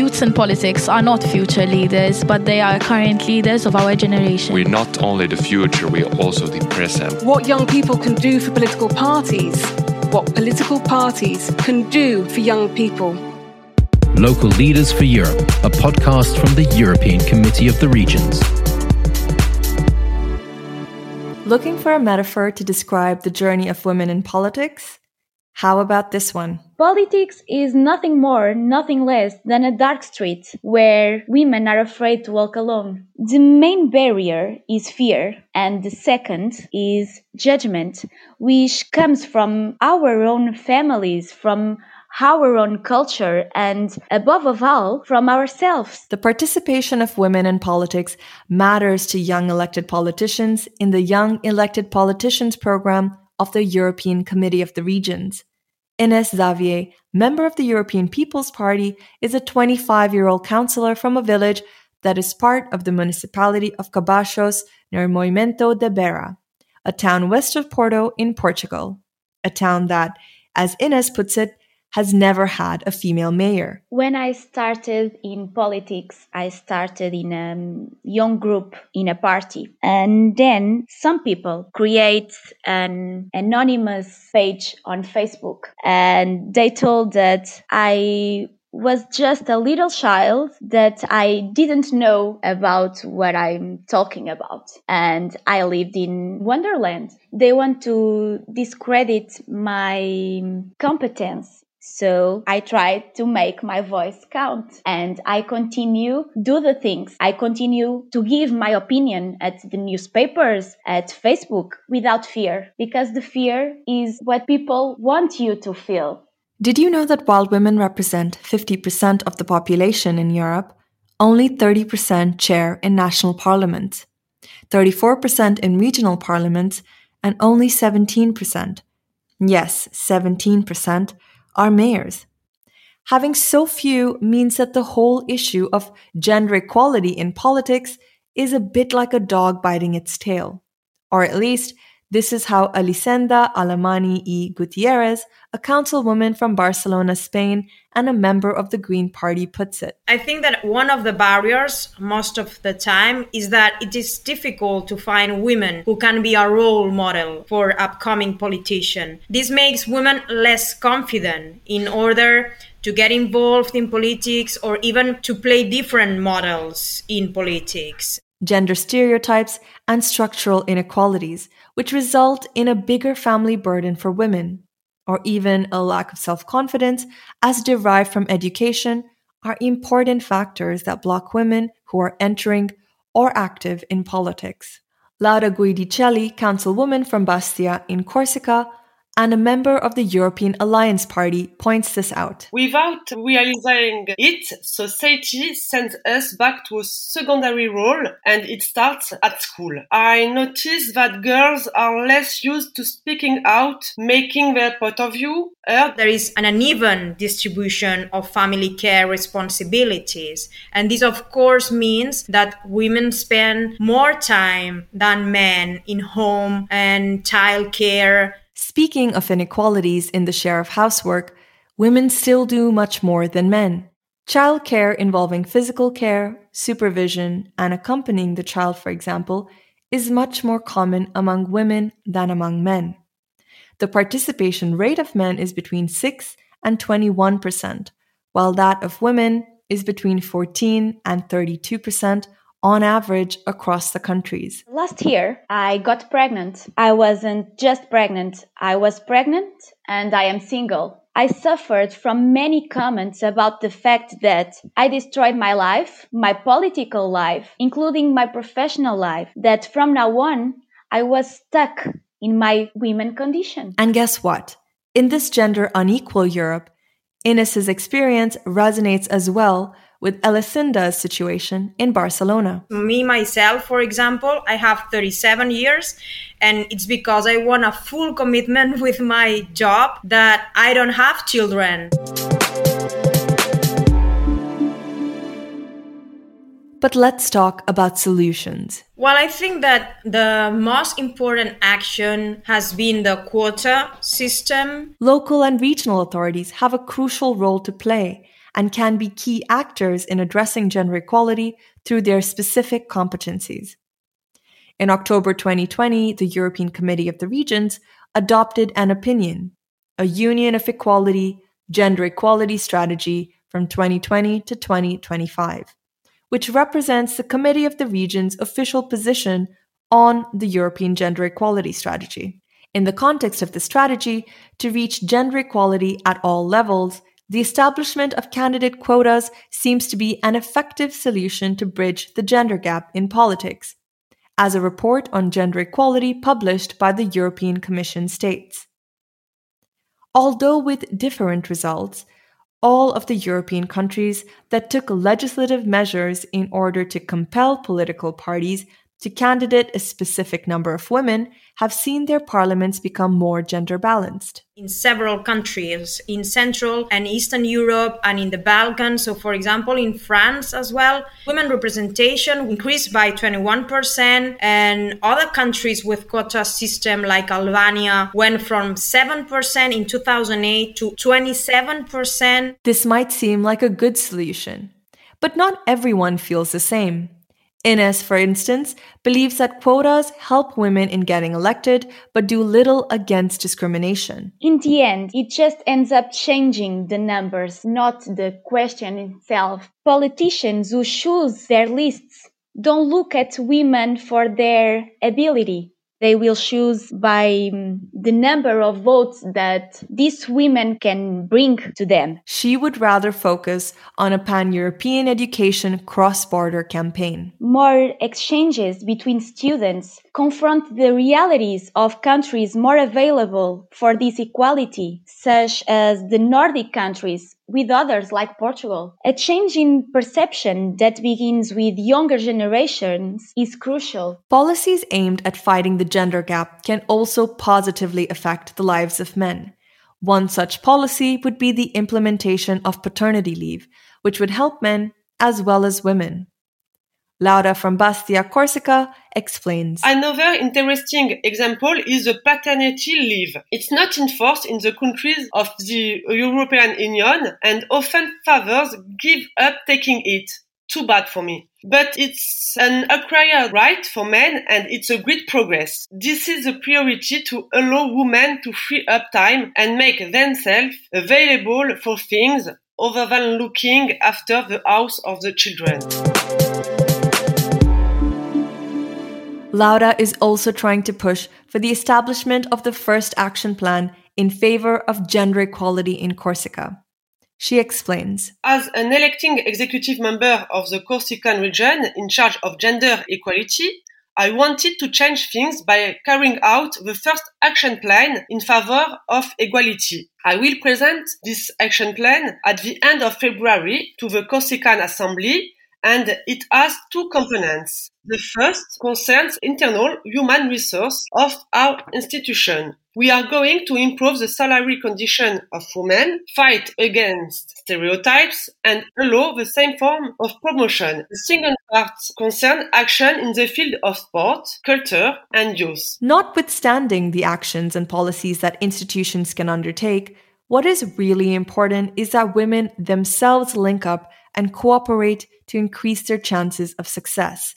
youths in politics are not future leaders, but they are current leaders of our generation. We're not only the future, we are also the present. What young people can do for political parties, what political parties can do for young people. Local Leaders for Europe, a podcast from the European Committee of the Regions. Looking for a metaphor to describe the journey of women in politics? How about this one? Politics is nothing more, nothing less than a dark street where women are afraid to walk alone. The main barrier is fear, and the second is judgment, which comes from our own families, from our own culture, and above of all, from ourselves. The participation of women in politics matters to young elected politicians in the Young Elected Politicians program of the European Committee of the Regions. Ines Xavier, member of the European People's Party, is a 25 year old councillor from a village that is part of the municipality of Cabachos near Moimenta da Beira, a town west of Porto in Portugal. A town that, as Ines puts it, has never had a female mayor. When I started in politics, I started in a young group in a party. And then some people create an anonymous page on Facebook and they told that I was just a little child that I didn't know about what I'm talking about. And I lived in Wonderland. They want to discredit my competence so I tried to make my voice count and I continue do the things. I continue to give my opinion at the newspapers, at Facebook without fear because the fear is what people want you to feel. Did you know that while women represent 50% of the population in Europe, only 30% chair in national parliaments, 34% in regional parliaments, and only 17%, yes, 17%, are mayors. Having so few means that the whole issue of gender equality in politics is a bit like a dog biting its tail. Or at least, this is how Elisenda Alemany y Gutierrez, a councilwoman from Barcelona, Spain, and a member of the Green Party, puts it. I think that one of the barriers, most of the time, is that it is difficult to find women who can be a role model for upcoming politicians. This makes women less confident in order to get involved in politics or even to play different models in politics. Gender stereotypes and structural inequalities which result in a bigger family burden for women, or even a lack of self confidence as derived from education, are important factors that block women who are entering or active in politics. Laura Guidicelli, councilwoman from Bastia in Corsica, and a member of the European Alliance Party points this out. Without realizing it, society sends us back to a secondary role and it starts at school. I notice that girls are less used to speaking out, making their point of view heard. There is an uneven distribution of family care responsibilities. And this, of course, means that women spend more time than men in home and childcare Speaking of inequalities in the share of housework, women still do much more than men. Childcare involving physical care, supervision, and accompanying the child, for example, is much more common among women than among men. The participation rate of men is between 6 and 21%, while that of women is between 14 and 32% on average across the countries. Last year, I got pregnant. I wasn't just pregnant, I was pregnant and I am single. I suffered from many comments about the fact that I destroyed my life, my political life, including my professional life, that from now on, I was stuck in my women condition. And guess what? In this gender unequal Europe, Ines's experience resonates as well with Elisenda's situation in Barcelona. Me, myself, for example, I have 37 years, and it's because I want a full commitment with my job that I don't have children. But let's talk about solutions. Well, I think that the most important action has been the quota system. Local and regional authorities have a crucial role to play and can be key actors in addressing gender equality through their specific competencies. In October 2020, the European Committee of the Regions adopted an opinion, a Union of Equality Gender Equality Strategy from 2020 to 2025, which represents the Committee of the Regions' official position on the European Gender Equality Strategy. In the context of the strategy, to reach gender equality at all levels, the establishment of candidate quotas seems to be an effective solution to bridge the gender gap in politics, as a report on gender equality published by the European Commission states. Although with different results, all of the European countries that took legislative measures in order to compel political parties to candidate a specific number of women have seen their parliaments become more gender balanced. In several countries in Central and Eastern Europe and in the Balkans, so for example in France as well, women representation increased by 21% and other countries with quota system like Albania went from 7% in 2008 to 27%. This might seem like a good solution, but not everyone feels the same. Ines, for instance, believes that quotas help women in getting elected, but do little against discrimination. In the end, it just ends up changing the numbers, not the question itself. Politicians who choose their lists don't look at women for their ability, they will choose by um, the number of votes that these women can bring to them. She would rather focus on a pan European education cross border campaign. More exchanges between students confront the realities of countries more available for this equality, such as the Nordic countries with others like Portugal. A change in perception that begins with younger generations is crucial. Policies aimed at fighting the gender gap can also positively affect the lives of men. One such policy would be the implementation of paternity leave, which would help men as well as women. Laura from Bastia, Corsica explains. Another interesting example is the paternity leave. It's not enforced in the countries of the European Union and often fathers give up taking it. Too bad for me. But it's an acquired right for men and it's a great progress. This is a priority to allow women to free up time and make themselves available for things other than looking after the house of the children. Laura is also trying to push for the establishment of the first action plan in favor of gender equality in Corsica. She explains As an electing executive member of the Corsican region in charge of gender equality, I wanted to change things by carrying out the first action plan in favor of equality. I will present this action plan at the end of February to the Corsican Assembly and it has two components. The first concerns internal human resource of our institution. We are going to improve the salary condition of women, fight against stereotypes, and allow the same form of promotion. The second part concerns action in the field of sport, culture, and youth. Notwithstanding the actions and policies that institutions can undertake, what is really important is that women themselves link up and cooperate to increase their chances of success.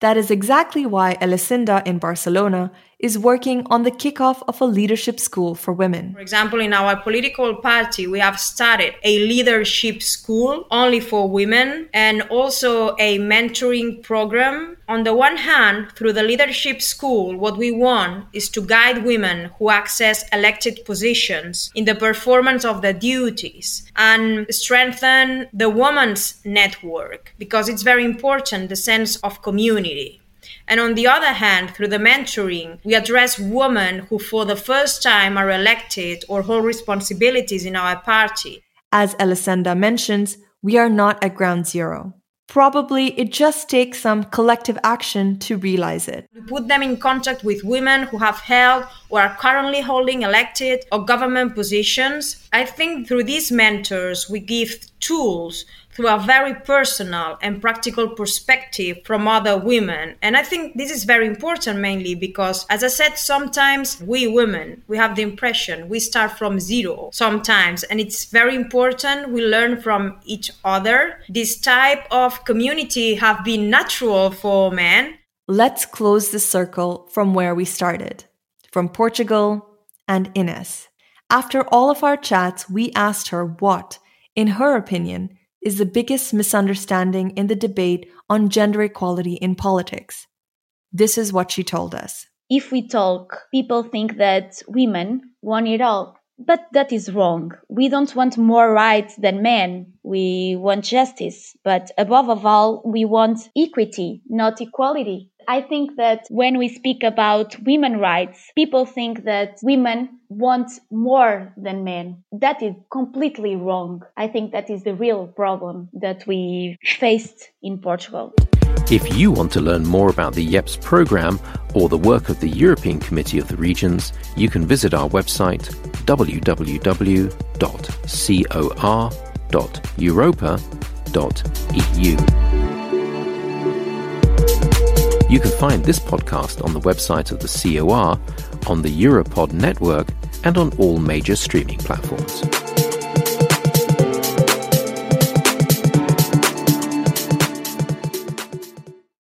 That is exactly why Elisenda in Barcelona is working on the kickoff of a leadership school for women. For example, in our political party, we have started a leadership school only for women and also a mentoring program. On the one hand, through the leadership school, what we want is to guide women who access elected positions in the performance of their duties and strengthen the woman's network because it's very important the sense of community. And on the other hand, through the mentoring, we address women who for the first time are elected or hold responsibilities in our party. As Elisenda mentions, we are not at ground zero. Probably it just takes some collective action to realize it. We put them in contact with women who have held or are currently holding elected or government positions. I think through these mentors, we give tools through a very personal and practical perspective from other women. And I think this is very important mainly because, as I said, sometimes we women, we have the impression we start from zero sometimes. And it's very important we learn from each other. This type of community have been natural for men. Let's close the circle from where we started, from Portugal and Ines. After all of our chats, we asked her what, in her opinion, is the biggest misunderstanding in the debate on gender equality in politics. This is what she told us. If we talk, people think that women want it all. But that is wrong. We don't want more rights than men. We want justice. But above all, we want equity, not equality. I think that when we speak about women rights, people think that women want more than men. That is completely wrong. I think that is the real problem that we faced in Portugal. If you want to learn more about the YEPS program or the work of the European Committee of the Regions, you can visit our website www.cor.europa.eu. You can find this podcast on the website of the COR, on the Europod network, and on all major streaming platforms.